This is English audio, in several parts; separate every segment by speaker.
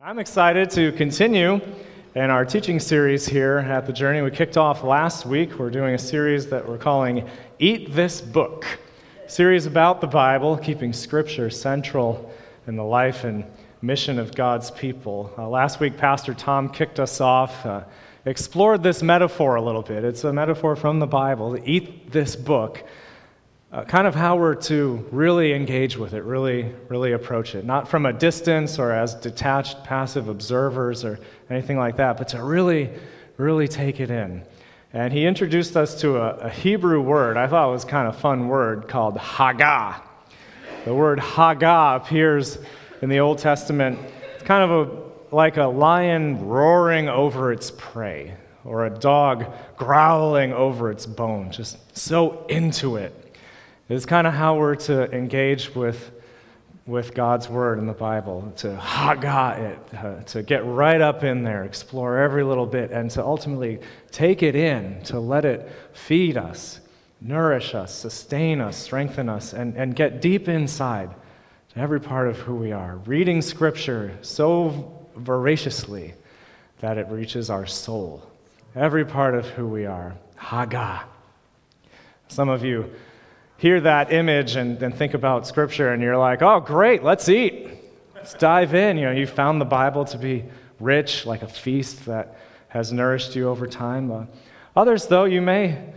Speaker 1: I'm excited to continue in our teaching series here at the Journey. We kicked off last week. We're doing a series that we're calling Eat This Book, series about the Bible, keeping Scripture central in the life and mission of God's people. Uh, last week, Pastor Tom kicked us off, uh, explored this metaphor a little bit. It's a metaphor from the Bible. Eat this book uh, kind of how we're to really engage with it, really, really approach it. Not from a distance or as detached, passive observers or anything like that, but to really, really take it in. And he introduced us to a, a Hebrew word I thought was kind of fun word called Hagah. The word Hagah appears in the Old Testament. It's kind of a, like a lion roaring over its prey or a dog growling over its bone, just so into it. It's kind of how we're to engage with, with God's Word in the Bible, to hagah it, uh, to get right up in there, explore every little bit, and to ultimately take it in, to let it feed us, nourish us, sustain us, strengthen us, and, and get deep inside to every part of who we are. Reading Scripture so voraciously that it reaches our soul, every part of who we are. Hagah. Some of you hear that image and then think about Scripture, and you're like, oh, great, let's eat. Let's dive in. You know, you found the Bible to be rich, like a feast that has nourished you over time. Uh, others, though, you may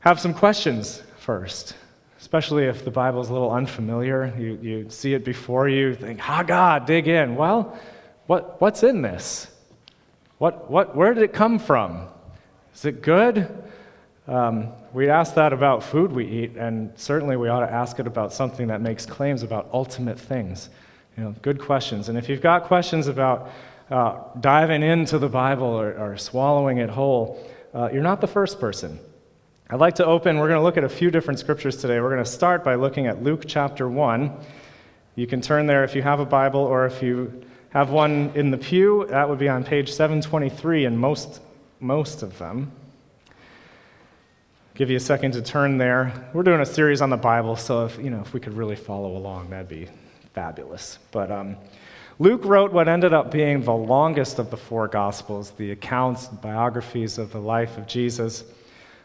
Speaker 1: have some questions first, especially if the Bible is a little unfamiliar. You, you see it before you, think, ah, God, dig in. Well, what, what's in this? What, what, where did it come from? Is it good? Um, we ask that about food we eat, and certainly we ought to ask it about something that makes claims about ultimate things. You know, good questions. And if you've got questions about uh, diving into the Bible or, or swallowing it whole, uh, you're not the first person. I'd like to open, we're going to look at a few different scriptures today. We're going to start by looking at Luke chapter 1. You can turn there if you have a Bible, or if you have one in the pew, that would be on page 723 in most, most of them give you a second to turn there. We're doing a series on the Bible, so if, you know, if we could really follow along, that'd be fabulous. But um, Luke wrote what ended up being the longest of the four Gospels, the accounts, biographies of the life of Jesus.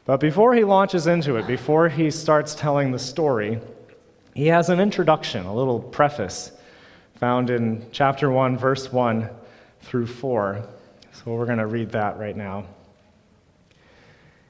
Speaker 1: But before he launches into it, before he starts telling the story, he has an introduction, a little preface found in chapter 1, verse 1 through 4. So we're going to read that right now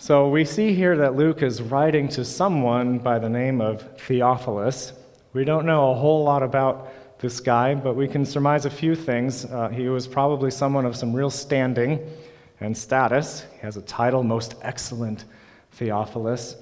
Speaker 1: So we see here that Luke is writing to someone by the name of Theophilus. We don't know a whole lot about this guy, but we can surmise a few things. Uh, he was probably someone of some real standing and status. He has a title, Most Excellent Theophilus.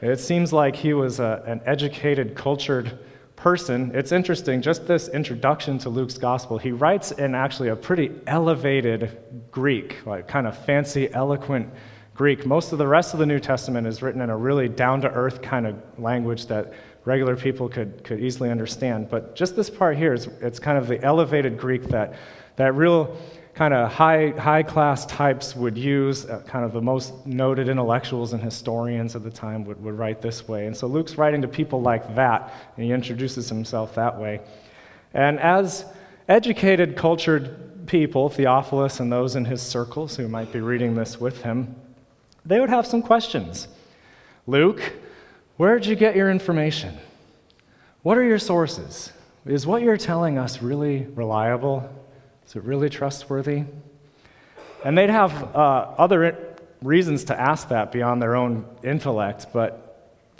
Speaker 1: It seems like he was a, an educated, cultured person. It's interesting, just this introduction to Luke's gospel, he writes in actually a pretty elevated Greek, like kind of fancy, eloquent Greek. Most of the rest of the New Testament is written in a really down to earth kind of language that regular people could, could easily understand. But just this part here is it's kind of the elevated Greek that, that real kind of high, high class types would use, uh, kind of the most noted intellectuals and historians of the time would, would write this way. And so Luke's writing to people like that, and he introduces himself that way. And as educated, cultured people, Theophilus and those in his circles who might be reading this with him, they would have some questions. Luke, where did you get your information? What are your sources? Is what you're telling us really reliable? Is it really trustworthy? And they'd have uh, other reasons to ask that beyond their own intellect, but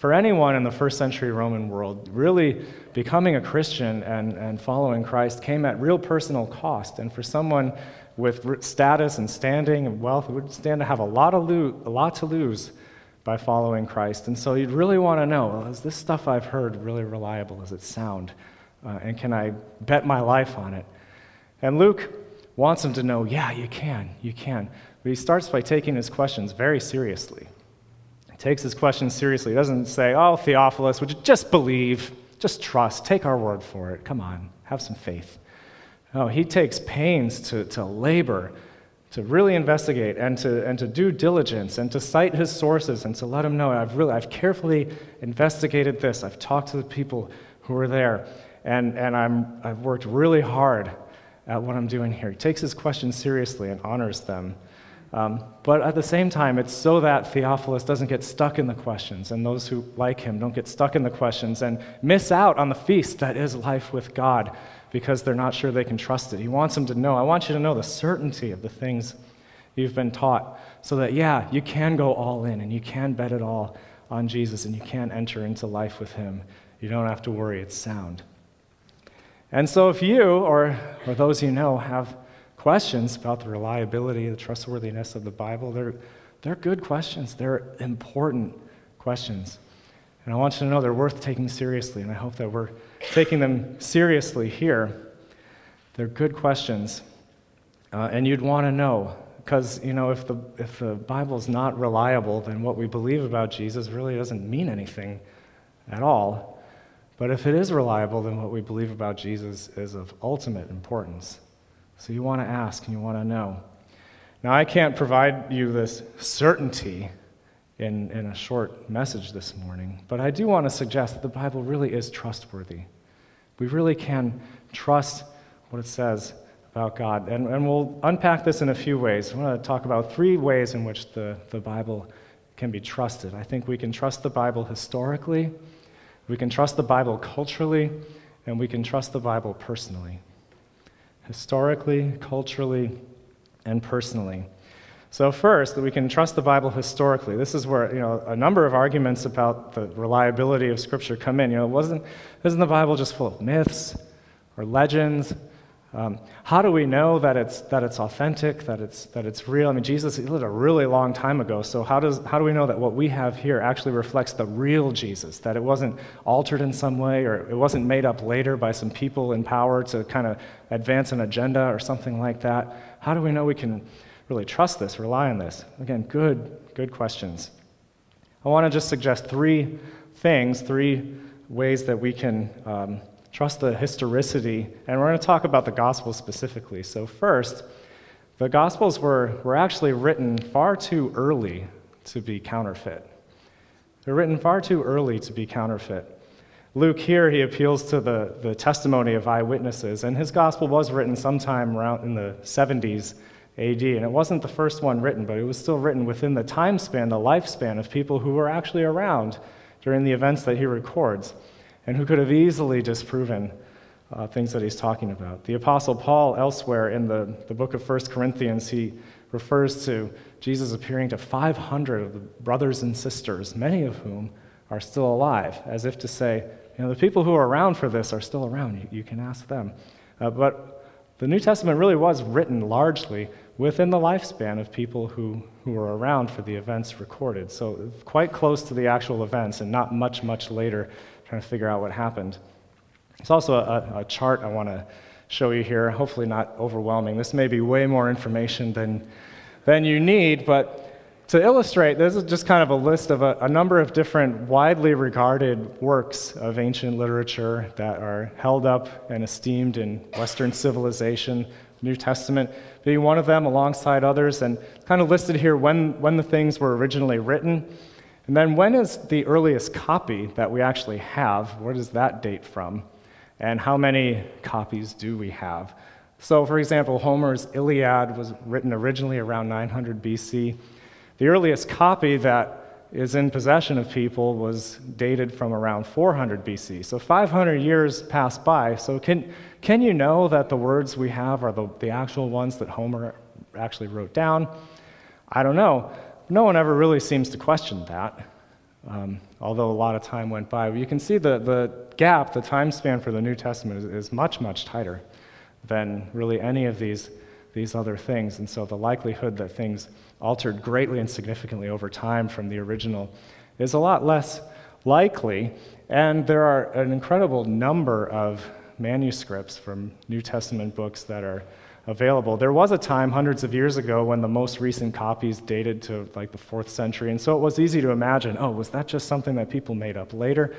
Speaker 1: for anyone in the first century Roman world, really becoming a Christian and, and following Christ came at real personal cost. And for someone with status and standing and wealth would stand to have a lot, of lo- a lot to lose by following Christ. And so you'd really want to know well, is this stuff I've heard really reliable? Is it sound? Uh, and can I bet my life on it? And Luke wants him to know, yeah, you can, you can. But he starts by taking his questions very seriously. He takes his questions seriously. He doesn't say, oh, Theophilus, would you just believe, just trust, take our word for it. Come on, have some faith. No, he takes pains to, to labor, to really investigate and to, and to do diligence and to cite his sources and to let him know I've really I've carefully investigated this. I've talked to the people who were there and, and I'm, I've worked really hard at what I'm doing here. He takes his questions seriously and honors them. Um, but at the same time, it's so that Theophilus doesn't get stuck in the questions, and those who like him don't get stuck in the questions and miss out on the feast that is life with God because they're not sure they can trust it. He wants them to know. I want you to know the certainty of the things you've been taught so that, yeah, you can go all in and you can bet it all on Jesus and you can enter into life with him. You don't have to worry, it's sound. And so, if you or, or those you know have questions about the reliability, the trustworthiness of the Bible, they're, they're good questions. They're important questions. And I want you to know they're worth taking seriously, and I hope that we're taking them seriously here. They're good questions. Uh, and you'd want to know, because, you know, if the, if the Bible's not reliable, then what we believe about Jesus really doesn't mean anything at all. But if it is reliable, then what we believe about Jesus is of ultimate importance. So you want to ask and you want to know. Now, I can't provide you this certainty in, in a short message this morning, but I do want to suggest that the Bible really is trustworthy. We really can trust what it says about God. And, and we'll unpack this in a few ways. I want to talk about three ways in which the, the Bible can be trusted. I think we can trust the Bible historically. We can trust the Bible culturally, and we can trust the Bible personally. Historically, culturally, and personally. So, first, we can trust the Bible historically. This is where you know, a number of arguments about the reliability of Scripture come in. You know, wasn't, isn't the Bible just full of myths or legends um, how do we know that it's, that it's authentic, that it's, that it's real? I mean, Jesus lived a really long time ago, so how, does, how do we know that what we have here actually reflects the real Jesus, that it wasn't altered in some way or it wasn't made up later by some people in power to kind of advance an agenda or something like that? How do we know we can really trust this, rely on this? Again, good, good questions. I want to just suggest three things, three ways that we can. Um, trust the historicity, and we're going to talk about the Gospels specifically. So, first, the Gospels were, were actually written far too early to be counterfeit. They're written far too early to be counterfeit. Luke here, he appeals to the, the testimony of eyewitnesses, and his gospel was written sometime around in the 70s AD. And it wasn't the first one written, but it was still written within the time span, the lifespan of people who were actually around during the events that he records and who could have easily disproven uh, things that he's talking about. The Apostle Paul, elsewhere in the, the book of 1 Corinthians, he refers to Jesus appearing to 500 of the brothers and sisters, many of whom are still alive, as if to say, you know, the people who are around for this are still around. You, you can ask them. Uh, but the New Testament really was written largely within the lifespan of people who, who were around for the events recorded. So, quite close to the actual events and not much, much later trying to figure out what happened. There's also a, a chart I want to show you here, hopefully not overwhelming. This may be way more information than, than you need, but to illustrate, this is just kind of a list of a, a, number of different widely regarded works of ancient literature that are held up and esteemed in Western civilization, New Testament being one of them alongside others, and kind of listed here when, when the things were originally written and then when is the earliest copy that we actually have? Where does that date from? And how many copies do we have? So, for example, Homer's Iliad was written originally around 900 BC. The earliest copy that is in possession of people was dated from around 400 BC. So 500 years passed by. So can, can you know that the words we have are the, the actual ones that Homer actually wrote down? I don't know no one ever really seems to question that, um, although a lot of time went by. You can see the, the gap, the time span for the New Testament is, is much, much tighter than really any of these, these other things. And so the likelihood that things altered greatly and significantly over time from the original is a lot less likely. And there are an incredible number of manuscripts from New Testament books that are available. There was a time hundreds of years ago when the most recent copies dated to like the fourth century, and so it was easy to imagine oh, was that just something that people made up later?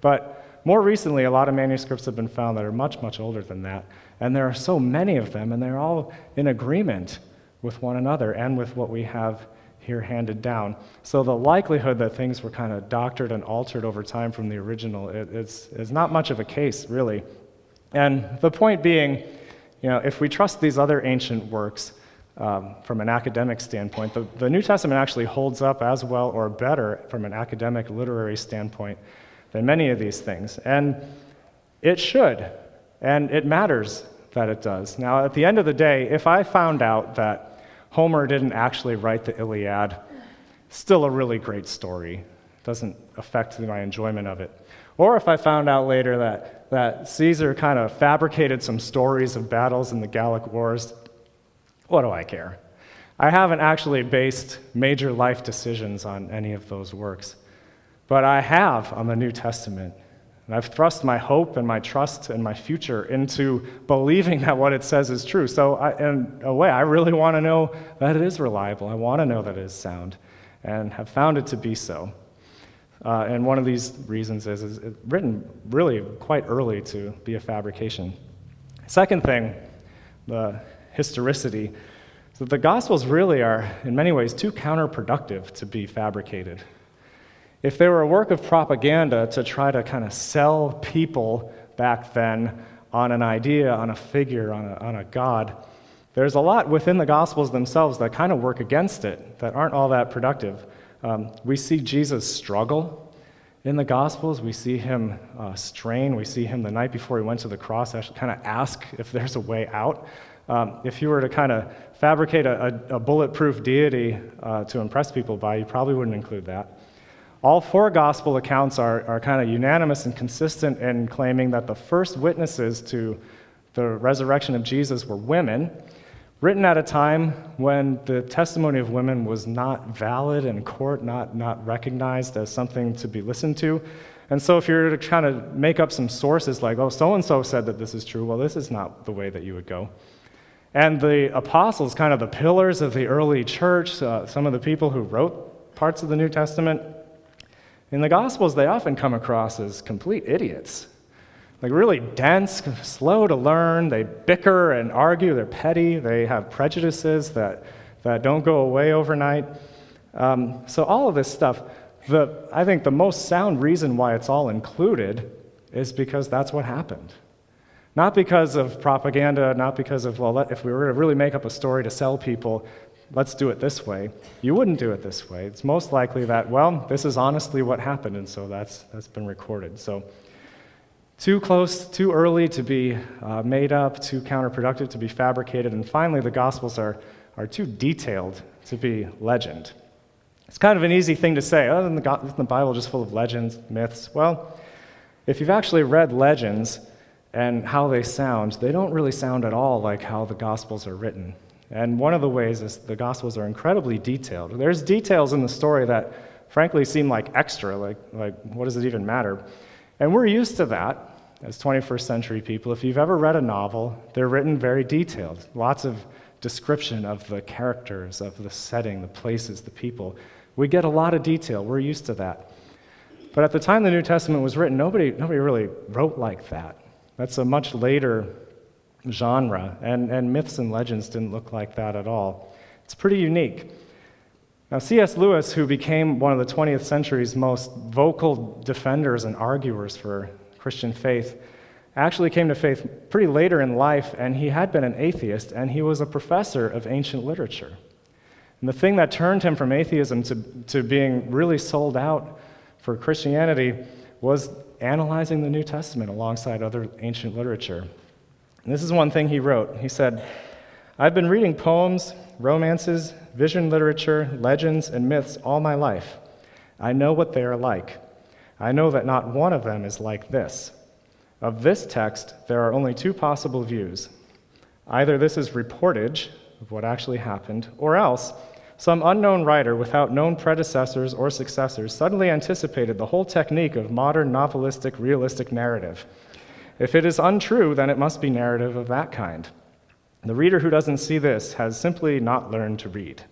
Speaker 1: But more recently, a lot of manuscripts have been found that are much, much older than that, and there are so many of them, and they're all in agreement with one another and with what we have here handed down. So the likelihood that things were kind of doctored and altered over time from the original it, is not much of a case, really. And the point being, you know, if we trust these other ancient works um, from an academic standpoint, the, the New Testament actually holds up as well or better from an academic literary standpoint than many of these things. And it should, and it matters that it does. Now, at the end of the day, if I found out that Homer didn't actually write the Iliad, still a really great story. Doesn't affect my enjoyment of it. Or if I found out later that, that Caesar kind of fabricated some stories of battles in the Gallic Wars, what do I care? I haven't actually based major life decisions on any of those works, but I have on the New Testament. And I've thrust my hope and my trust and my future into believing that what it says is true. So, I, in a way, I really want to know that it is reliable. I want to know that it is sound, and have found it to be so. Uh, and one of these reasons is, is it's written really quite early to be a fabrication. Second thing, the historicity, is that the Gospels really are, in many ways, too counterproductive to be fabricated. If they were a work of propaganda to try to kind of sell people back then on an idea, on a figure, on a, on a God, there's a lot within the Gospels themselves that kind of work against it, that aren't all that productive. Um, we see Jesus struggle in the Gospels. We see him uh, strain. We see him the night before he went to the cross actually kind of ask if there's a way out. Um, if you were to kind of fabricate a, a, a bulletproof deity uh, to impress people by, you probably wouldn't include that. All four gospel accounts are, are kind of unanimous and consistent in claiming that the first witnesses to the resurrection of Jesus were women, written at a time when the testimony of women was not valid in court, not, not recognized as something to be listened to. And so, if you're to kind of make up some sources like, oh, so and so said that this is true, well, this is not the way that you would go. And the apostles, kind of the pillars of the early church, uh, some of the people who wrote parts of the New Testament, in the Gospels, they often come across as complete idiots like really dense, slow to learn. They bicker and argue. They're petty. They have prejudices that, that don't go away overnight. Um, so, all of this stuff, the, I think the most sound reason why it's all included is because that's what happened. Not because of propaganda, not because of, well, if we were to really make up a story to sell people, let's do it this way. You wouldn't do it this way. It's most likely that, well, this is honestly what happened, and so that's, that's been recorded. So, too close, too early to be uh, made up, too counterproductive to be fabricated, and finally, the Gospels are, are too detailed to be legend. It's kind of an easy thing to say. Oh, isn't the, the Bible just full of legends, myths? Well, if you've actually read legends and how they sound, they don't really sound at all like how the Gospels are written. And one of the ways is the Gospels are incredibly detailed. There's details in the story that, frankly, seem like extra, like, like what does it even matter? And we're used to that as 21st century people. If you've ever read a novel, they're written very detailed, lots of description of the characters, of the setting, the places, the people. We get a lot of detail. We're used to that. But at the time the New Testament was written, nobody, nobody really wrote like that. That's a much later genre, and, and myths and legends didn't look like that at all. It's pretty unique. Now, C.S. Lewis, who became one of the 20th century's most vocal defenders and arguers for Christian faith, actually came to faith pretty later in life, and he had been an atheist, and he was a professor of ancient literature. And the thing that turned him from atheism to, to being really sold out for Christianity was analyzing the New Testament alongside other ancient literature. And this is one thing he wrote. He said, I've been reading poems, romances, vision literature, legends, and myths all my life. I know what they are like. I know that not one of them is like this. Of this text, there are only two possible views. Either this is reportage of what actually happened, or else some unknown writer without known predecessors or successors suddenly anticipated the whole technique of modern novelistic realistic narrative. If it is untrue, then it must be narrative of that kind. The reader who doesn't see this has simply not learned to read.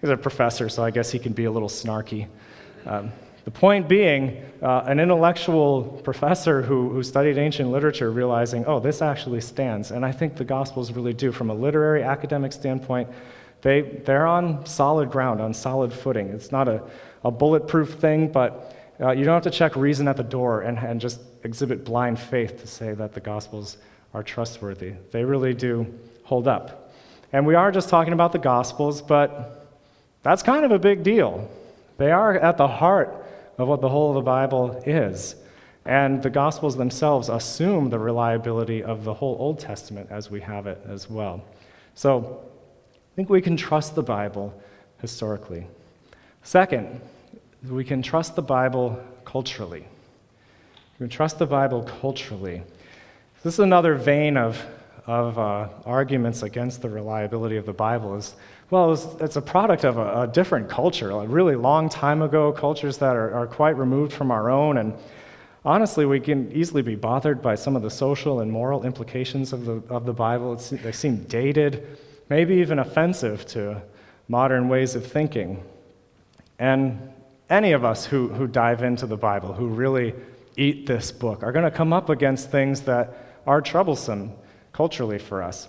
Speaker 1: He's a professor, so I guess he can be a little snarky. Um, the point being, uh, an intellectual professor who, who studied ancient literature realizing, oh, this actually stands. And I think the Gospels really do. From a literary academic standpoint, they, they're on solid ground, on solid footing. It's not a, a bulletproof thing, but uh, you don't have to check reason at the door and, and just exhibit blind faith to say that the Gospels are trustworthy. They really do hold up. And we are just talking about the Gospels, but that's kind of a big deal. They are at the heart of what the whole of the Bible is. And the Gospels themselves assume the reliability of the whole Old Testament as we have it as well. So I think we can trust the Bible historically. Second, we can trust the Bible culturally. We can trust the Bible culturally. This is another vein of, of uh, arguments against the reliability of the Bible is well, it's, a product of a, a, different culture, a really long time ago, cultures that are, are quite removed from our own. And honestly, we can easily be bothered by some of the social and moral implications of the, of the Bible. It's, they seem dated, maybe even offensive to modern ways of thinking. And any of us who, who dive into the Bible, who really eat this book, are going to come up against things that are troublesome culturally for us.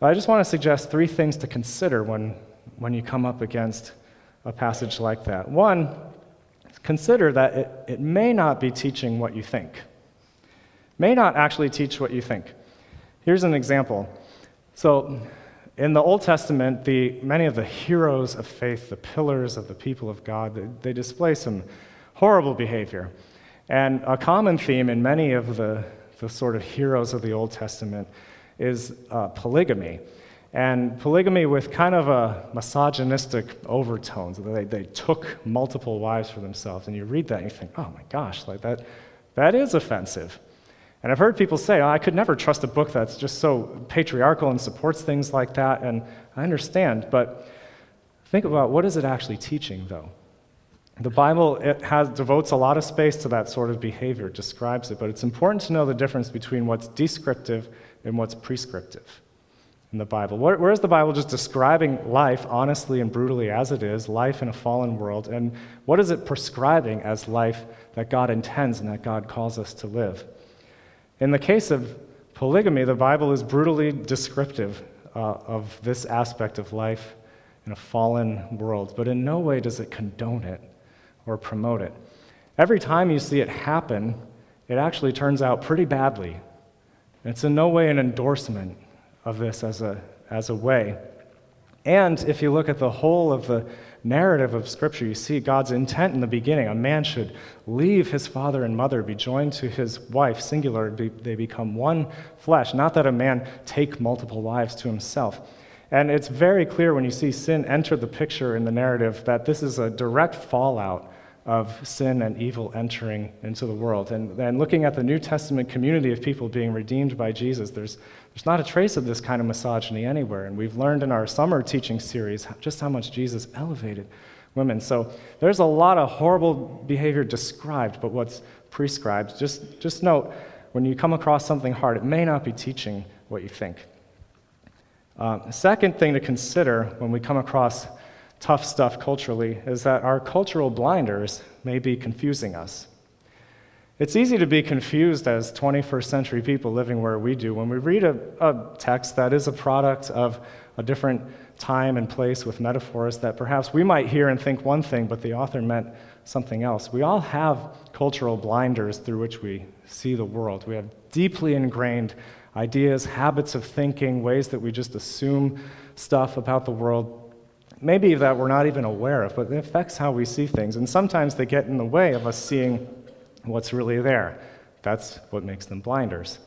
Speaker 1: But I just want to suggest three things to consider when, when you come up against a passage like that. One, consider that it, it may not be teaching what you think, may not actually teach what you think. Here's an example. So, in the Old Testament, the, many of the heroes of faith, the pillars of the people of God, they, they display some horrible behavior. And a common theme in many of the, the sort of heroes of the Old Testament is uh, polygamy. And polygamy with kind of a misogynistic overtones. They, they took multiple wives for themselves. And you read that and you think, oh my gosh, like that, that is offensive. And I've heard people say, oh, I could never trust a book that's just so patriarchal and supports things like that. And I understand, but think about what is it actually teaching, though? The Bible it has, devotes a lot of space to that sort of behavior, describes it, but it's important to know the difference between what's descriptive and what's prescriptive in the Bible. Where, where is the Bible just describing life honestly and brutally as it is, life in a fallen world, and what is it prescribing as life that God intends and that God calls us to live? In the case of polygamy, the Bible is brutally descriptive uh, of this aspect of life in a fallen world, but in no way does it condone it or promote it. Every time you see it happen, it actually turns out pretty badly it's in no way an endorsement of this as a, as a way. And if you look at the whole of the narrative of Scripture, you see God's intent in the beginning. A man should leave his father and mother, be joined to his wife, singular, be, they become one flesh. Not that a man take multiple wives to himself. And it's very clear when you see sin enter the picture in the narrative that this is a direct fallout of sin and evil entering into the world. And, and looking at the New Testament community of people being redeemed by Jesus, there's, there's not a trace of this kind of misogyny anywhere. And we've learned in our summer teaching series just how much Jesus elevated women. So there's a lot of horrible behavior described, but what's prescribed, just, just note when you come across something hard, it may not be teaching what you think. Uh, second thing to consider when we come across tough stuff culturally is that our cultural blinders may be confusing us. It's easy to be confused as 21st century people living where we do when we read a, a, text that is a product of a different time and place with metaphors that perhaps we might hear and think one thing, but the author meant something else. We all have cultural blinders through which we see the world. We have deeply ingrained ideas, habits of thinking, ways that we just assume stuff about the world maybe that we're not even aware of, but it affects how we see things. And sometimes they get in the way of us seeing what's really there. That's what makes them blinders.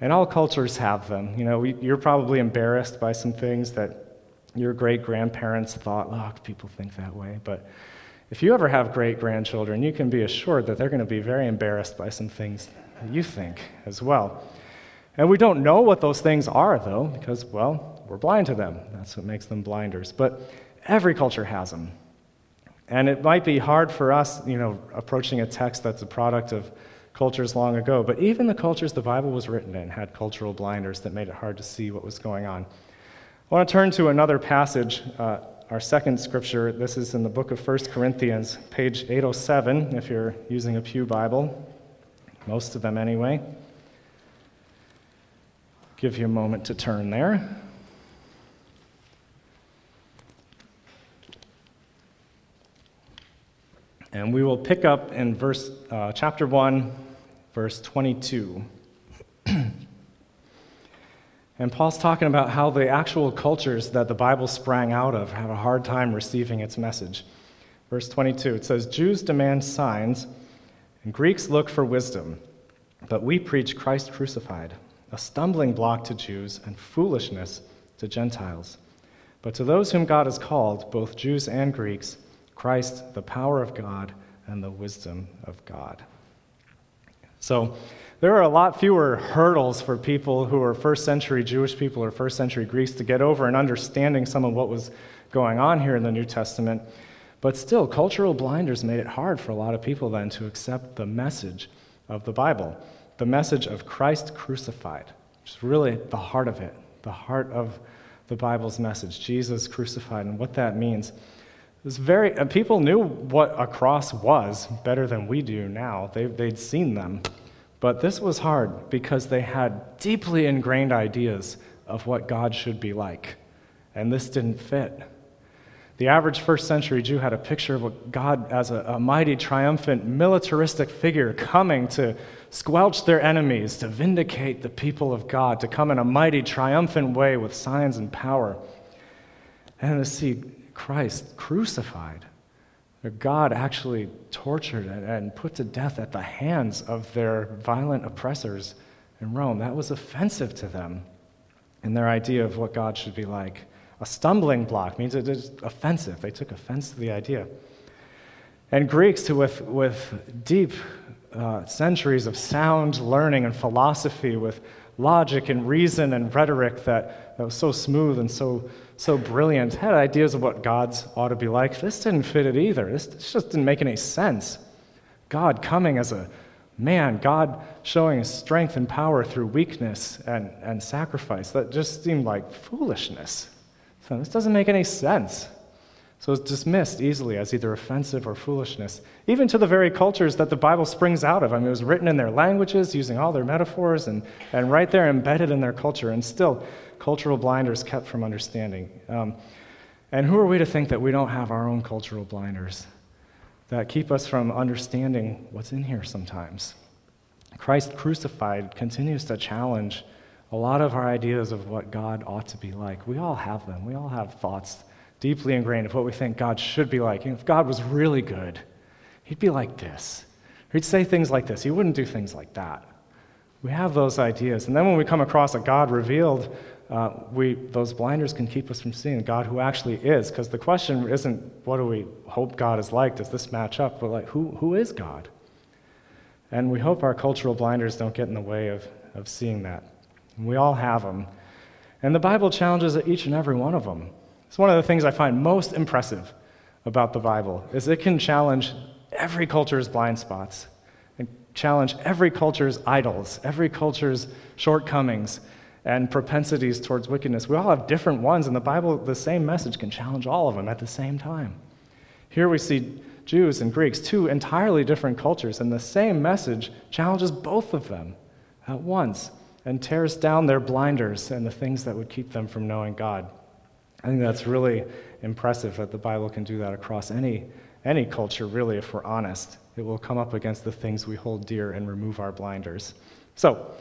Speaker 1: And all cultures have them. You know, we, you're probably embarrassed by some things that your great grandparents thought, oh, people think that way. But if you ever have great grandchildren, you can be assured that they're going to be very embarrassed by some things that you think as well. And we don't know what those things are, though, because, well, we're blind to them. That's what makes them blinders. But Every culture has them. And it might be hard for us, you know, approaching a text that's a product of cultures long ago. But even the cultures the Bible was written in had cultural blinders that made it hard to see what was going on. I want to turn to another passage, uh, our second scripture. This is in the book of 1 Corinthians, page 807, if you're using a Pew Bible, most of them anyway. Give you a moment to turn there. And we will pick up in verse, uh, chapter 1, verse 22. and Paul's talking about how the actual cultures that the Bible sprang out of have a hard time receiving its message. Verse 22, it says, Jews demand signs, and Greeks look for wisdom, but we preach Christ crucified, a stumbling block to Jews and foolishness to Gentiles. But to those whom God has called, both Jews and Greeks, Christ, the power of God and the wisdom of God. So, there are a lot fewer hurdles for people who are first century Jewish people or first century Greeks to get over in understanding some of what was going on here in the New Testament. But still, cultural blinders made it hard for a lot of people then to accept the message of the Bible, the message of Christ crucified, which is really the heart of it, the heart of the Bible's message, Jesus crucified, and what that means. It was very, people knew what a cross was better than we do now. They, they'd seen them. But this was hard because they had deeply ingrained ideas of what God should be like. And this didn't fit. The average first century Jew had a picture of God as a, a, mighty, triumphant, militaristic figure coming to squelch their enemies, to vindicate the people of God, to come in a mighty, triumphant way with signs and power. And to see Christ crucified. God actually tortured and put to death at the hands of their violent oppressors in Rome. That was offensive to them in their idea of what God should be like. A stumbling block means it is offensive. They took offense to the idea. And Greeks, who with, with deep uh, centuries of sound learning and philosophy, with logic and reason and rhetoric that, that was so smooth and so so brilliant, had ideas of what God's ought to be like. This didn't fit it either. This, this just didn't make any sense. God coming as a man, God showing his strength and power through weakness and, and sacrifice. That just seemed like foolishness. So this doesn't make any sense. So it's dismissed easily as either offensive or foolishness, even to the very cultures that the Bible springs out of. I mean, it was written in their languages, using all their metaphors, and, and right there embedded in their culture. And still, cultural blinders kept from understanding. Um, and who are we to think that we don't have our own cultural blinders that keep us from understanding what's in here sometimes? Christ crucified continues to challenge a lot of our ideas of what God ought to be like. We all have them. We all have thoughts deeply ingrained of what we think God should be like. And if God was really good, he'd be like this. He'd say things like this. He wouldn't do things like that. We have those ideas. And then when we come across a God revealed uh, we, those blinders can keep us from seeing God who actually is. Because the question isn't what do we hope God is like? Does this match up? But like, who, who is God? And we hope our cultural blinders don't get in the way of, of seeing that. And we all have them. And the Bible challenges each and every one of them. It's one of the things I find most impressive about the Bible is it can challenge every culture's blind spots and challenge every culture's idols, every culture's shortcomings, and propensities towards wickedness. We all have different ones, and the Bible, the same message can challenge all of them at the same time. Here we see Jews and Greeks, two entirely different cultures, and the same message challenges both of them at once and tears down their blinders and the things that would keep them from knowing God. I think that's really impressive that the Bible can do that across any, any culture, really, if we're honest. It will come up against the things we hold dear and remove our blinders. So,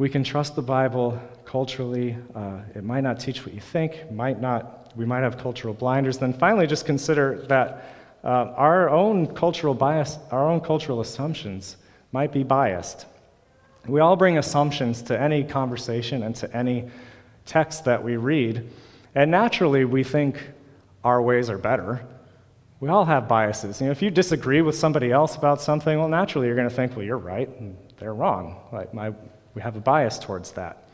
Speaker 1: we can trust the Bible culturally. Uh, it might not teach what you think, might not, we might have cultural blinders. Then finally, just consider that uh, our own cultural bias, our own cultural assumptions might be biased. We all bring assumptions to any conversation and to any text that we read, and naturally we think our ways are better. We all have biases. You know, if you disagree with somebody else about something, well, naturally you're going to think, well, you're right and they're wrong. Like my we have a bias towards that.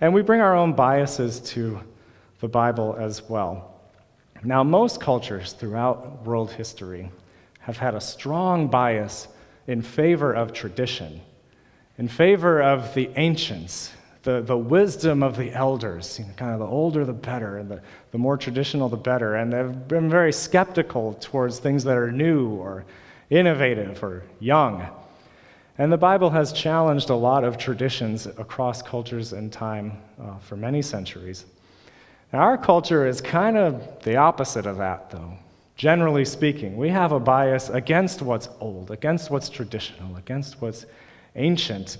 Speaker 1: And we bring our own biases to the Bible as well. Now, most cultures throughout world history have had a strong bias in favor of tradition, in favor of the ancients, the, the wisdom of the elders. You know, kind of the older the better, and the, the more traditional the better. And they've been very skeptical towards things that are new or innovative or young. And the Bible has challenged a lot of traditions across cultures and time uh, for many centuries. Now, our culture is kind of the opposite of that, though. Generally speaking, we have a bias against what's old, against what's traditional, against what's ancient.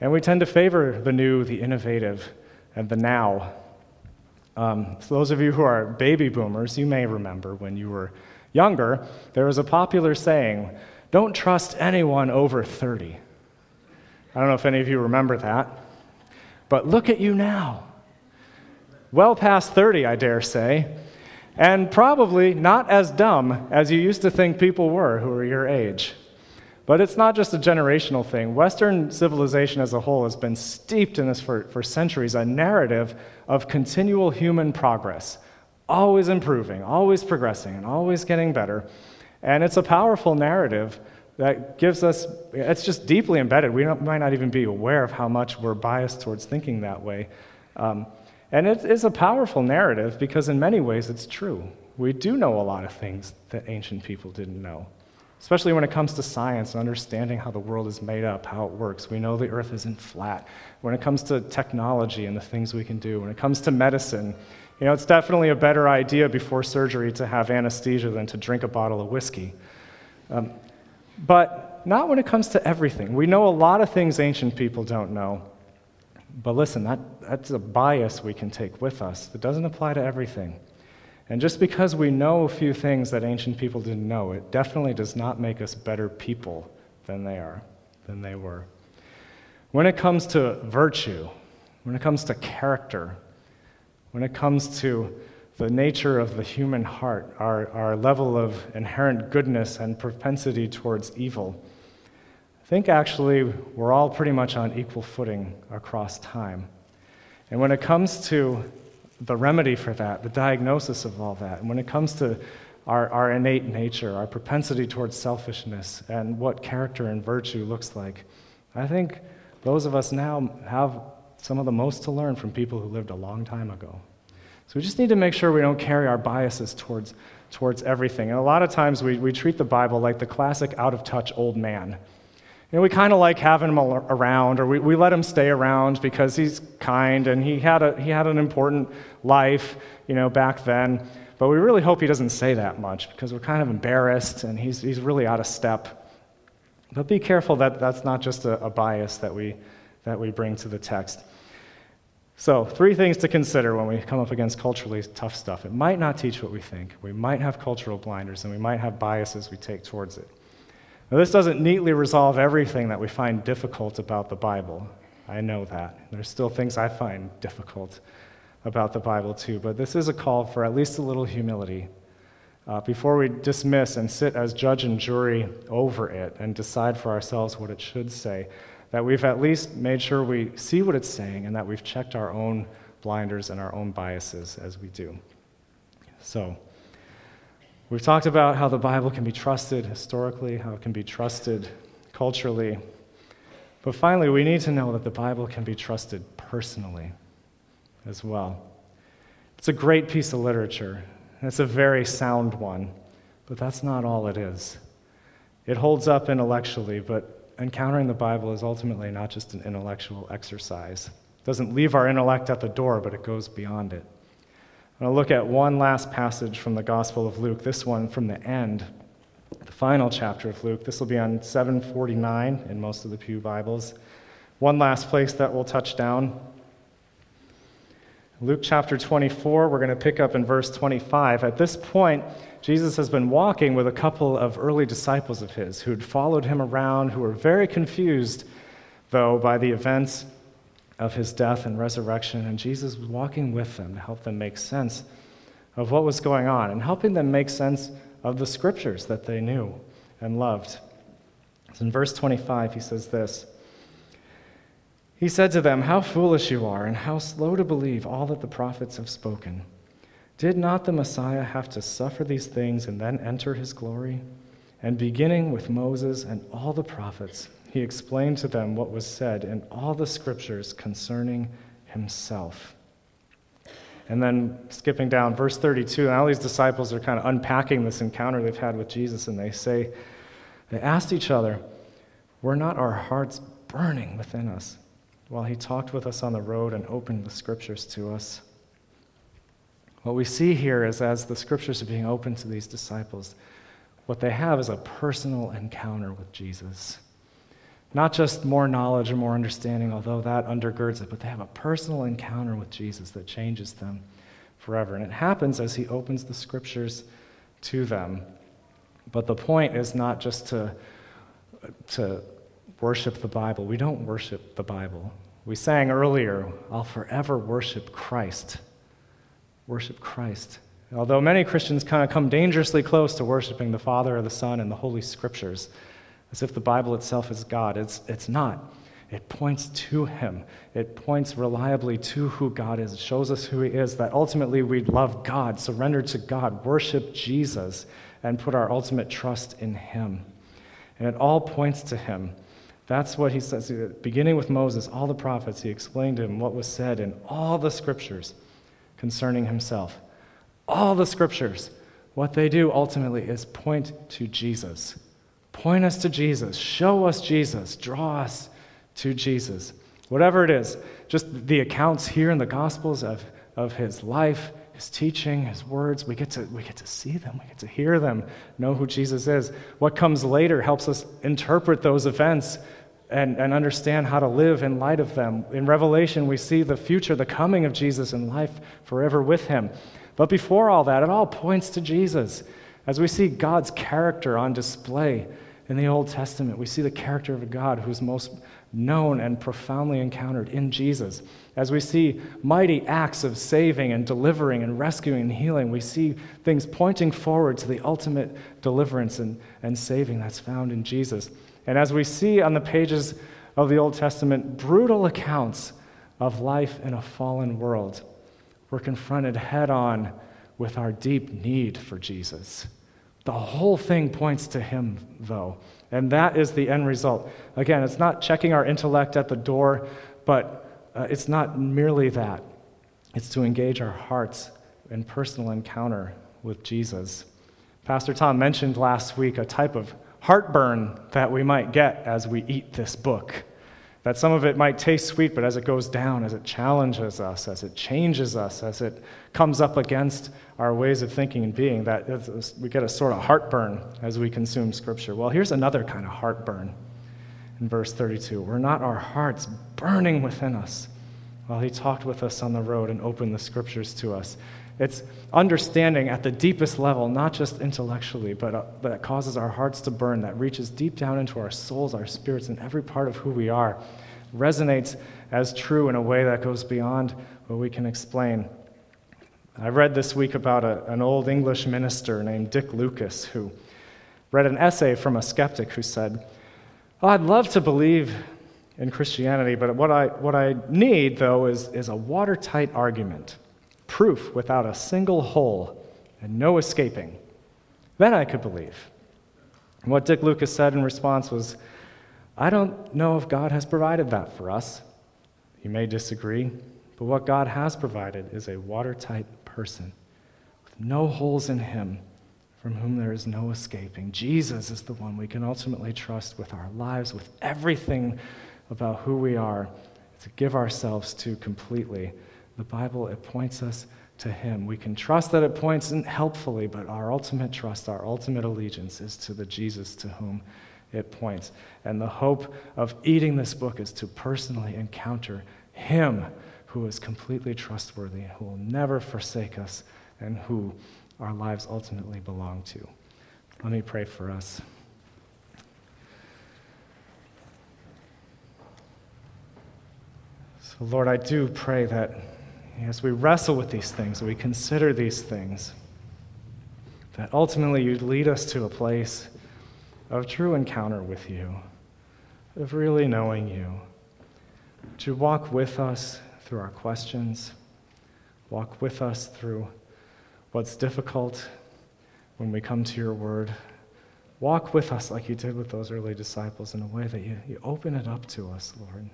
Speaker 1: And we tend to favor the new, the innovative, and the now. Um, so, those of you who are baby boomers, you may remember when you were younger, there was a popular saying don't trust anyone over 30. I don't know if any of you remember that, but look at you now. Well past 30, I dare say, and probably not as dumb as you used to think people were who were your age. But it's not just a generational thing. Western civilization as a whole has been steeped in this for, for centuries a narrative of continual human progress, always improving, always progressing, and always getting better. And it's a powerful narrative that gives us, it's just deeply embedded. We might not even be aware of how much we're biased towards thinking that way. Um, and it is a powerful narrative because, in many ways, it's true. We do know a lot of things that ancient people didn't know, especially when it comes to science and understanding how the world is made up, how it works. We know the earth isn't flat. When it comes to technology and the things we can do, when it comes to medicine, you know, it's definitely a better idea before surgery to have anesthesia than to drink a bottle of whiskey. Um, but not when it comes to everything. We know a lot of things ancient people don't know. But listen, that, that's a bias we can take with us that doesn't apply to everything. And just because we know a few things that ancient people didn't know, it definitely does not make us better people than they are, than they were. When it comes to virtue, when it comes to character, when it comes to the nature of the human heart, our, our level of inherent goodness and propensity towards evil, I think actually we're all pretty much on equal footing across time. And when it comes to the remedy for that, the diagnosis of all that, and when it comes to our, our innate nature, our propensity towards selfishness, and what character and virtue looks like, I think those of us now have some of the most to learn from people who lived a long time ago. So we just need to make sure we don't carry our biases towards, towards everything. And a lot of times we, we treat the Bible like the classic out of touch old man. You know, we kind of like having him around, or we, we let him stay around because he's kind and he had, a, he had an important life, you know, back then. But we really hope he doesn't say that much because we're kind of embarrassed and he's, he's really out of step. But be careful that that's not just a, a bias that we, that we bring to the text. So, three things to consider when we come up against culturally tough stuff. It might not teach what we think. We might have cultural blinders, and we might have biases we take towards it. Now, this doesn't neatly resolve everything that we find difficult about the Bible. I know that. There's still things I find difficult about the Bible, too. But this is a call for at least a little humility uh, before we dismiss and sit as judge and jury over it and decide for ourselves what it should say that we've at least made sure we see what it's saying and that we've checked our own blinders and our own biases as we do. So, we've talked about how the Bible can be trusted historically, how it can be trusted culturally. But finally, we need to know that the Bible can be trusted personally as well. It's a great piece of literature, and it's a very sound one, but that's not all it is. It holds up intellectually, but encountering the Bible is ultimately not just an intellectual exercise. It doesn't leave our intellect at the door, but it goes beyond it. I'm going to look at one last passage from the Gospel of Luke, this one from the end, the final chapter of Luke. This will be on 749 in most of the Pew Bibles. One last place that we'll touch down. Luke chapter 24, we're going to pick up in verse 25. At this point, Jesus has been walking with a couple of early disciples of his who'd followed him around, who were very confused, though, by the events of his death and resurrection. And Jesus was walking with them to help them make sense of what was going on and helping them make sense of the scriptures that they knew and loved. So in verse 25, he says this He said to them, How foolish you are, and how slow to believe all that the prophets have spoken. Did not the Messiah have to suffer these things and then enter his glory? And beginning with Moses and all the prophets, he explained to them what was said in all the scriptures concerning himself. And then skipping down, verse 32, now these disciples are kind of unpacking this encounter they've had with Jesus, and they say, they asked each other, Were not our hearts burning within us while he talked with us on the road and opened the scriptures to us? What we see here is as the scriptures are being opened to these disciples, what they have is a personal encounter with Jesus. Not just more knowledge or more understanding, although that undergirds it, but they have a personal encounter with Jesus that changes them forever. And it happens as he opens the scriptures to them. But the point is not just to, to worship the Bible. We don't worship the Bible. We sang earlier, I'll forever worship Christ. Worship Christ. Although many Christians kind of come dangerously close to worshiping the Father or the Son and the Holy Scriptures, as if the Bible itself is God. It's, it's not. It points to Him. It points reliably to who God is. It shows us who He is, that ultimately we love God, surrender to God, worship Jesus, and put our ultimate trust in Him. And it all points to Him. That's what He says. Beginning with Moses, all the prophets, He explained to him what was said in all the scriptures concerning Himself. All the scriptures, what they do ultimately is point to Jesus. Point us to Jesus. Show us Jesus. Draw us to Jesus. Whatever it is, just the accounts here in the Gospels of, of his life, his teaching, his words, we get, to, we get to see them, we get to hear them, know who Jesus is. What comes later helps us interpret those events and, and understand how to live in light of them. In Revelation, we see the future, the coming of Jesus and life forever with him. But before all that, it all points to Jesus. As we see God's character on display in the Old Testament, we see the character of a God who's most known and profoundly encountered in Jesus. As we see mighty acts of saving and delivering and rescuing and healing, we see things pointing forward to the ultimate deliverance and, and saving that's found in Jesus. And as we see on the pages of the Old Testament, brutal accounts of life in a fallen world, we're confronted head on with our deep need for Jesus. The whole thing points to him, though, and that is the end result. Again, it's not checking our intellect at the door, but uh, it's not merely that. It's to engage our hearts in personal encounter with Jesus. Pastor Tom mentioned last week a type of heartburn that we might get as we eat this book. That some of it might taste sweet, but as it goes down, as it challenges us, as it changes us, as it comes up against our ways of thinking and being, that we get a sort of heartburn as we consume Scripture. Well, here's another kind of heartburn in verse 32. Were not our hearts burning within us while He talked with us on the road and opened the Scriptures to us? It's understanding at the deepest level, not just intellectually, but, uh, but causes our hearts to burn, that reaches deep down into our souls, our spirits, and every part of who we are, resonates as true in a way that goes beyond what we can explain. I read this week about a, an old English minister named Dick Lucas who read an essay from a skeptic who said, oh, I'd love to believe in Christianity, but what I, what I need, though, is, is a watertight argument proof without a single hole and no escaping. Then I could believe. And what Dick Lucas said in response was, I don't know if God has provided that for us. You may disagree, but what God has provided is a watertight person with no holes in him from whom there is no escaping. Jesus is the one we can ultimately trust with our lives, with everything about who we are, to give ourselves to completely. The Bible, it points us to Him. We can trust that it points in helpfully, but our ultimate trust, our ultimate allegiance is to the Jesus to whom it points. And the hope of eating this book is to personally encounter Him who is completely trustworthy, who will never forsake us, and who our lives ultimately belong to. Let me pray for us. So, Lord, I do pray that as we wrestle with these things, we consider these things, that ultimately you'd lead us to a place of true encounter with you, of really knowing you, to walk with us through our questions, walk with us through what's difficult when we come to your word, walk with us like you did with those early disciples in a way that you, you open it up to us, Lord.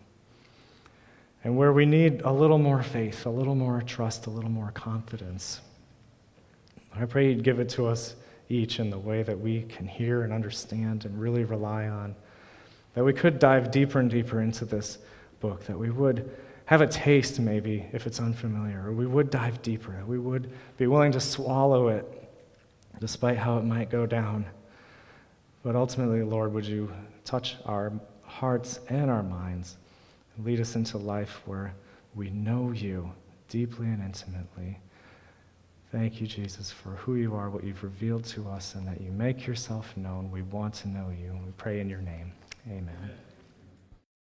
Speaker 1: And where we need a little more faith, a little more trust, a little more confidence, I pray you'd give it to us each in the way that we can hear and understand and really rely on. That we could dive deeper and deeper into this book, that we would have a taste, maybe, if it's unfamiliar, or we would dive deeper, that we would be willing to swallow it despite how it might go down. But ultimately, Lord, would you touch our hearts and our minds lead us into life where we know you deeply and intimately. Thank you, Jesus, for who you are, what you've revealed to us, and that you make yourself known. We want to know you. We pray in your name. Amen.